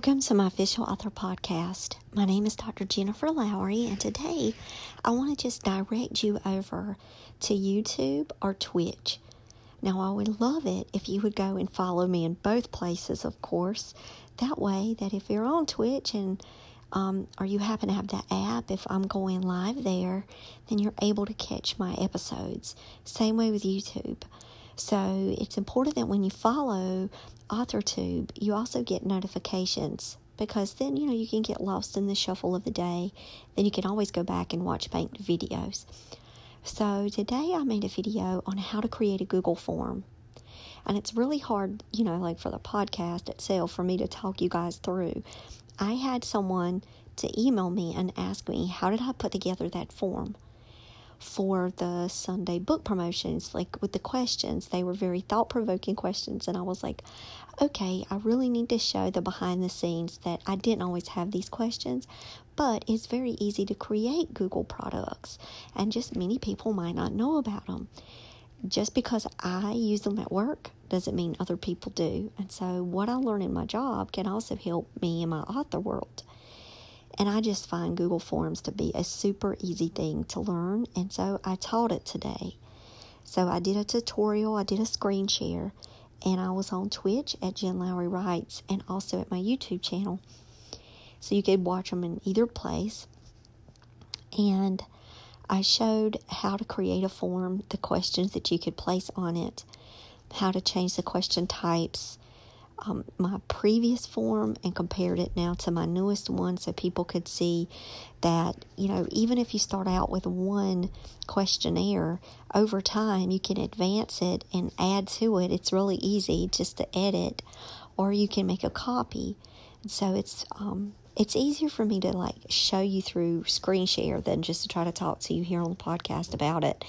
Welcome to my official author podcast. My name is Dr. Jennifer Lowry, and today I want to just direct you over to YouTube or Twitch. Now, I would love it if you would go and follow me in both places, of course. That way, that if you're on Twitch and um, or you happen to have the app, if I'm going live there, then you're able to catch my episodes. Same way with YouTube. So it's important that when you follow AuthorTube, you also get notifications because then you know you can get lost in the shuffle of the day. Then you can always go back and watch banked videos. So today I made a video on how to create a Google form. And it's really hard, you know, like for the podcast itself, for me to talk you guys through. I had someone to email me and ask me, how did I put together that form? For the Sunday book promotions, like with the questions. They were very thought provoking questions, and I was like, okay, I really need to show the behind the scenes that I didn't always have these questions, but it's very easy to create Google products, and just many people might not know about them. Just because I use them at work doesn't mean other people do. And so, what I learn in my job can also help me in my author world. And I just find Google Forms to be a super easy thing to learn. And so I taught it today. So I did a tutorial, I did a screen share, and I was on Twitch at Jen Lowry Writes and also at my YouTube channel. So you could watch them in either place. And I showed how to create a form, the questions that you could place on it, how to change the question types, um, my previous form and compared it now to my newest one so people could see that, you know, even if you start out with one questionnaire, over time you can advance it and add to it. It's really easy just to edit, or you can make a copy. And so it's um, it's easier for me to like show you through screen share than just to try to talk to you here on the podcast about it.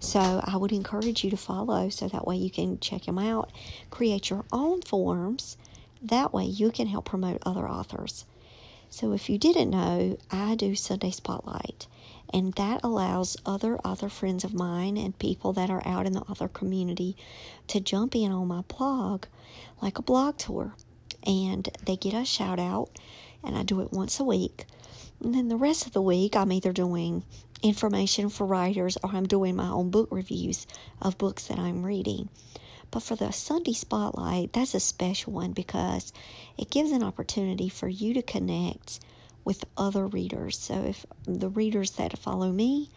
So I would encourage you to follow so that way you can check them out, create your own forms. That way you can help promote other authors. So if you didn't know, I do Sunday Spotlight, and that allows other author friends of mine and people that are out in the author community to jump in on my blog like a blog tour. And they get a shout out, and I do it once a week. And then the rest of the week, I'm either doing information for writers or I'm doing my own book reviews of books that I'm reading. But for the Sunday Spotlight, that's a special one because it gives an opportunity for you to connect with other readers. So if the readers that follow me,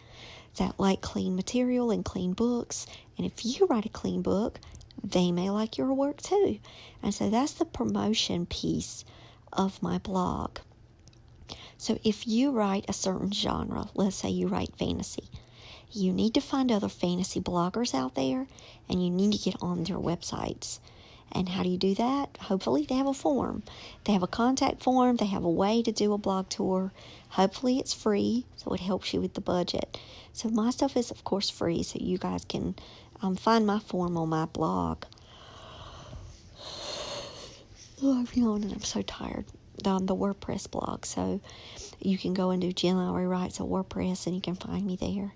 that like clean material and clean books, and if you write a clean book, they may like your work too. And so that's the promotion piece of my blog. So if you write a certain genre, let's say you write fantasy, you need to find other fantasy bloggers out there and you need to get on their websites. And how do you do that? Hopefully, they have a form. They have a contact form, they have a way to do a blog tour. Hopefully, it's free, so it helps you with the budget. So, my stuff is, of course, free, so you guys can um, find my form on my blog. Oh, I'm yawning, I'm so tired on the WordPress blog. So you can go and do Jen Lowry Writes at WordPress and you can find me there.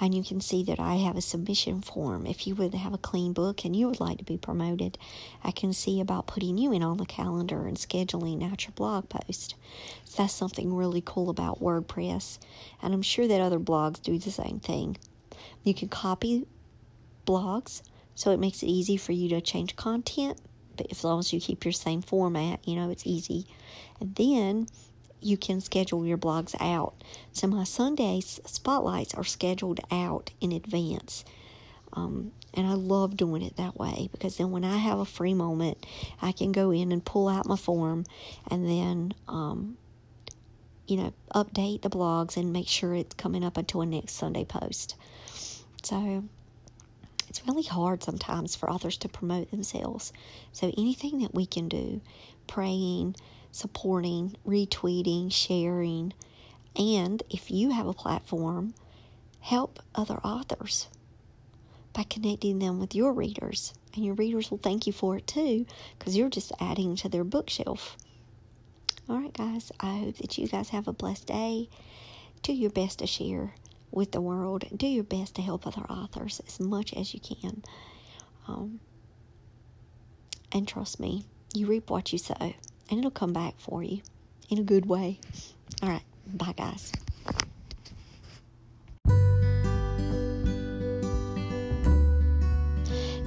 And you can see that I have a submission form. If you would have a clean book and you would like to be promoted, I can see about putting you in on the calendar and scheduling out your blog post. So that's something really cool about WordPress. And I'm sure that other blogs do the same thing. You can copy blogs, so it makes it easy for you to change content. As long as you keep your same format, you know, it's easy. And then you can schedule your blogs out. So my Sunday spotlights are scheduled out in advance. Um, and I love doing it that way because then when I have a free moment, I can go in and pull out my form and then, um, you know, update the blogs and make sure it's coming up until a next Sunday post. So it's really hard sometimes for authors to promote themselves. So anything that we can do, praying, supporting, retweeting, sharing, and if you have a platform, help other authors by connecting them with your readers. And your readers will thank you for it too, because you're just adding to their bookshelf. All right, guys, I hope that you guys have a blessed day. Do your best to share with the world. Do your best to help other authors as much as you can. Um, and trust me, you reap what you sow, and it'll come back for you in a good way. All right, bye, guys.